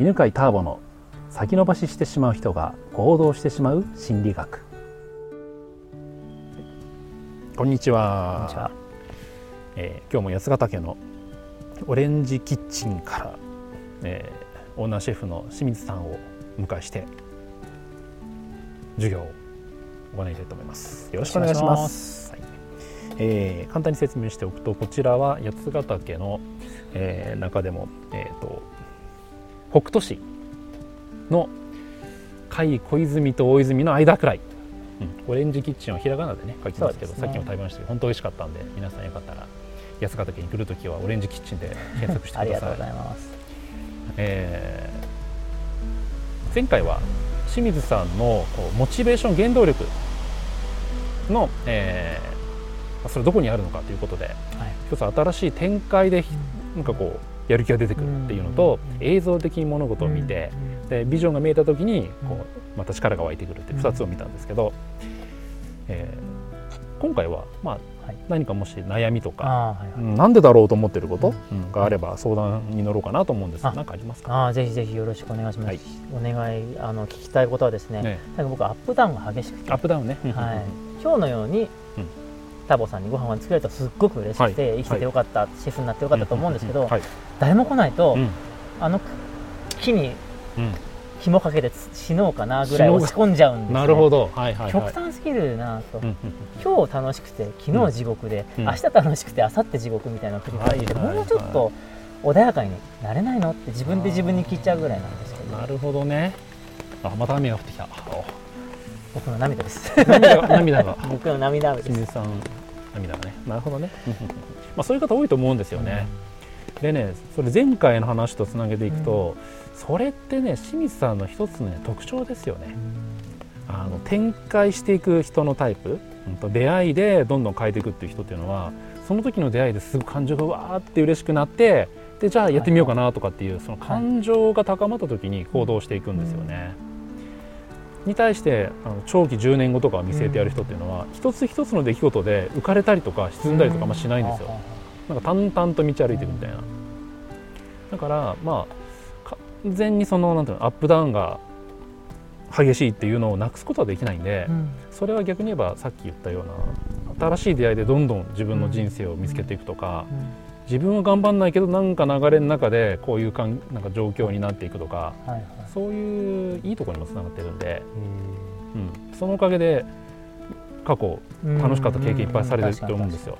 犬飼ターボの先延ばししてしまう人が行動してしまう心理学。こんにちは。こえー今日も八ヶ岳のオレンジキッチンから、えーオーナーシェフの清水さんをお迎えして授業を行いたいと思います。よろしくお願いします。はい。えー簡単に説明しておくとこちらは八ヶ岳の、えー中でも、えー、と北斗市の甲斐小泉と大泉の間くらい、うん。オレンジキッチンをひらがなでね書きますけどね。さっきも食べましたけど本当美味しかったんで皆さんよかったら八ヶ岳に来るときはオレンジキッチンで 検索してあください。りがとうございます。えー前回は清水さんのこうモチベーション原動力の、えーそれどこにあるのかということではい。一つ新しい展開でひなんかこうやる気が出てくるっていうのとうん映像的に物事を見てでビジョンが見えた時にこうまた力が湧いてくるっていう2つを見たんですけど、えー今回はまあはい。何かもし悩みとか、はなんでだろうと思ってること、うん。があれば相談に乗ろうかなと思うんです。があ何かありますか？あーぜひぜひよろしくお願いします、はい。お願いあの聞きたいことはですねね。なんか僕アップダウンが激しくて、アップダウンね、はい、今日のように、うんタボさんにご飯を作れるとすっごく嬉しくて、はい。生きててよかった、シェフになってよかったと思うんですけど、はい。誰も来ないと、うん。あの木にうん。紐かけてつ死のうかなぐらい落ち込んじゃうんです、ね、なるほど、はいはいはい。極端すぎるなと、うんうん今日楽しくて昨日地獄で、うん。明日楽しくて明後日地獄みたいな繰り返して、はいはいはい。もうちょっと穏やかになれないのって自分で自分に聞いちゃうぐらいなんですけど。なるほどね。あまた雨が降ってきた。僕の涙です。お 涙が。僕の涙です涙がね。なるほどね。まあそういう方多いと思うんですよね、でねそれ前回の話とつなげていくと、それってね清水さんの一つの、ね、特徴ですよね。あの展開していく人のタイプ、出会いでどんどん変えていくっていう人っていうのはその時の出会いですぐ感情がわーって嬉しくなってでじゃあやってみようかなとかっていうその感情が高まった時に行動していくんですよね。に対してあの長期10年後とかを見据えてやる人っていうのは、一つ一つの出来事で浮かれたりとか沈んだりとかあんましないんですよ。なんか淡々と道歩いていくみたいな。だからまあ完全にそのなんていうのアップダウンが激しいっていうのをなくすことはできないんで、うん。それは逆に言えばさっき言ったような新しい出会いでどんどん自分の人生を見つけていくとか、自分は頑張んないけどなんか流れの中でこういうかんなんか状況になっていくとかはいはい。そういういいところにもつながってるんで、うん、そのおかげで過去楽しかった経験いっぱいされてると思うんですよ。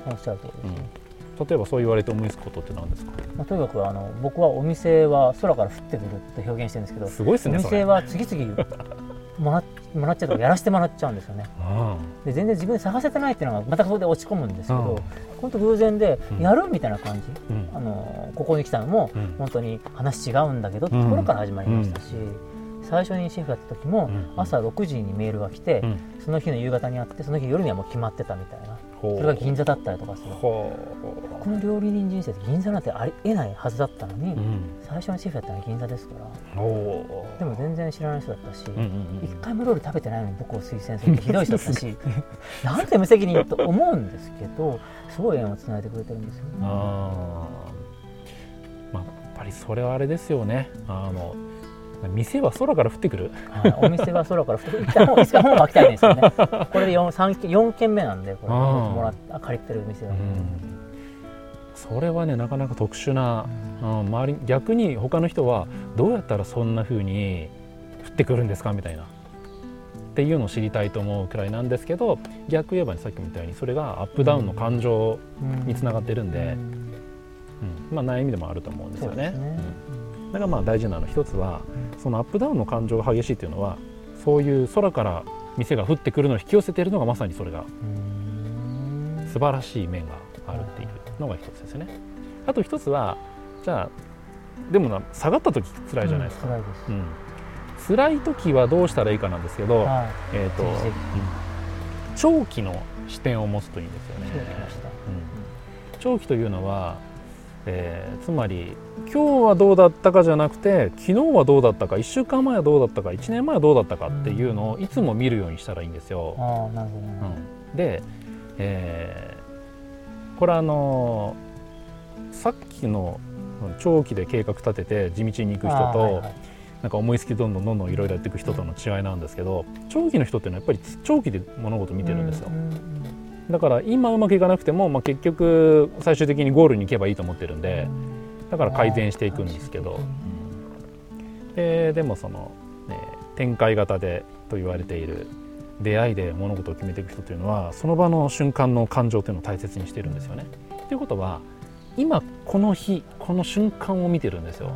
例えばそう言われて思いつくことって何ですか？まあ、とにかくあの僕はお店は空から降ってくるって表現してるんですけどすごいですおねそれ。店は次々もらもらっちゃうとかやらせてもらっちゃうんですよね。うで全然自分で探せてないっていうのがまたそこで落ち込むんですけうん。ど本当偶然でうん。やるみたいな感じ、んうん。あのここに来たのもうん。本当に話違うんだけどってところから始まりましたし、最初にシェフやった時もうん朝6時にメールが来て、うん。その日の夕方にあってその日夜にはもう決まってたみたいな。それが銀座だったりとかする。ほ僕の料理人人生で銀座なんてありえないはずだったのに、最初にシェフやったのは銀座ですから。でも全然知らない人だったし、一回も料理食べてないのに僕を推薦するってひどい人だったし なんて無責任と思うんですけどすごい縁をつないでくれてるんですよね。まあやっぱりそれはあれですよね。あの店は空から降ってくる？はい、お店は空から降って一回本一回本書きたいんですよね。これで 4, 三件4件目なんでこれもら借りてる店は。それはねなかなか特殊な、うん、周り逆に他の人はどうやったらそんな風に降ってくるんですかみたいな。っていうのを知りたいと思うくらいなんですけど逆言えば、ね、さっきも言ったようにそれがアップダウンの感情につながってるんで、うん。まあ、悩みでもあると思うんですよね。だからまあ大事なの一つはそのアップダウンの感情が激しいっていうのはそういう空から店が降ってくるのを引き寄せているのがまさにそれがうん素晴らしい面があるっていうのが一つですよね。あと一つはじゃあでもな下がった時辛いじゃないですか。辛いです。うん辛い時はどうしたらいいかなんですけど、はい。えーとうん長期の視点を持つといいんですよね。うん長期というのは、えーつまり今日はどうだったかじゃなくて昨日はどうだったか1週間前はどうだったか1年前はどうだったかっていうのをいつも見るようにしたらいいんですよ。ああなるほどね。うんで、えーこれあのさっきの長期で計画立てて地道に行く人と、あーはいはいなんか思いつきどんどんどんどんいろいろやっていく人との違いなんですけど長期の人っていうのはやっぱり長期で物事を見てるんですよう、んだから今うまくいかなくても、まあ、結局最終的にゴールに行けばいいと思ってるんでだから改善していくんですけどででもその、ね、展開型でと言われている出会いで物事を決めていく人というのはその場の瞬間の感情というのを大切にしているんですよね。ということは今この日この瞬間を見てるんですよ。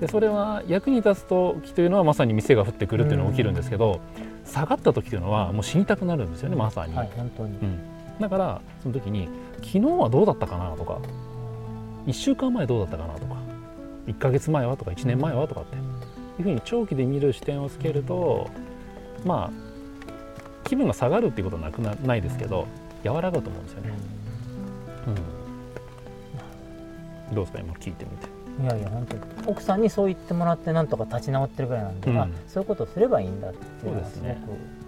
でそれは役に立つ時というのはまさに店が降ってくるっていうのが起きるんですけど、下がった時というのはもう死にたくなるんですよねまさに、はい本当に。うん、だからその時に昨日はどうだったかなとか1週間前どうだったかなとか1ヶ月前はとか1年前はとかっていうふうに長期で見る視点をつけるとまあ気分が下がるっていうことはなくなないですけど和らぐと思うんですよね、うん、どうですか？今聞いてみていやいや本当に。奥さんにそう言ってもらってなんとか立ち直ってるぐらいなんで、うん。あそういうことをすればいいんだっていうのがすごく、ね。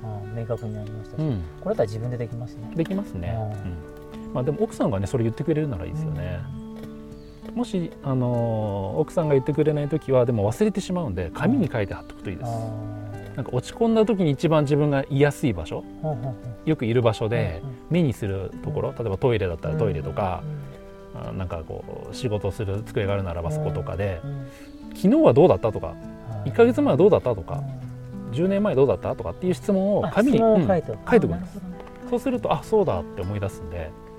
あ明確になりましたし、うん。これだったら自分でできますね。できますね、ううん。まあ、でも奥さんがねそれ言ってくれるならいいですよね、もし、あのー奥さんが言ってくれない時はでも忘れてしまうんで紙に書いて貼っておくといいです、あなんか落ち込んだ時に一番自分が居やすい場所よくいる場所でうん目にするところ例えばトイレだったらトイレとかなんかこう仕事する机があるならばそことかで、うん。昨日はどうだったとかはい。1ヶ月前はどうだったとかうん10年前どうだったとかっていう質問をあ紙に書いておく、んです。そうするとあそうだって思い出すんで、うん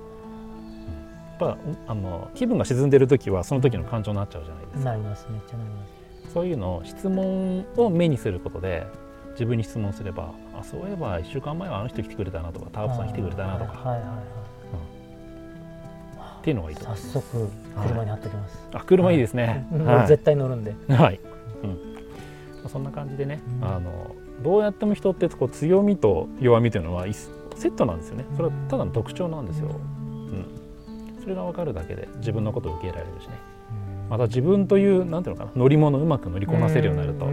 やっぱあの気分が沈んでる時はその時の感情になっちゃうじゃないですか。なります。めっちゃなります。そういうのを質問を目にすることで自分に質問すればあそういえば1週間前はあの人来てくれたなとかタープさん来てくれたなとか。はい。はい。はいっていうのがいいと早速車に貼っておきます、あ車いいですね、うんはい。俺絶対乗るんで、はい、うん。まあ、そんな感じでね、うん。あのどうやっても人ってこう強みと弱みというのは一セットなんですよね。それはただの特徴なんですよ、うん、それが分かるだけで自分のことを受け入れられるしね。うん。また自分というなんていうのかな乗り物をうまく乗りこなせるようになると、うん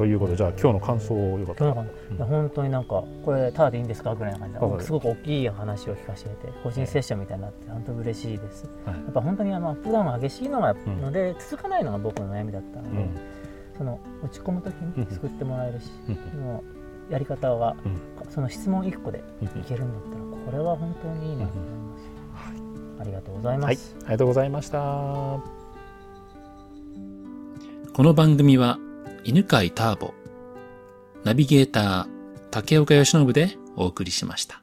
ということでじゃあ今日の感想をよかったら。ほど今日の感いや本当になんかこれただでいいんですか？ぐらいな感じで。すごく大きい話を聞かせて個人セッションみたいになって本当嬉しいです。はい。やっぱ本当にあのアップダウンが激しいのがので、続かないのが僕の悩みだったので、うん。その落ち込む時に救ってもらえるし、うん。そのやり方は、うん。その質問1個でうんいけるんだったらこれは本当にいいなと思います、ありがとうございはい。ます、ありがとうございました。この番組は犬飼ターボ、ナビゲーター竹岡由伸でお送りしました。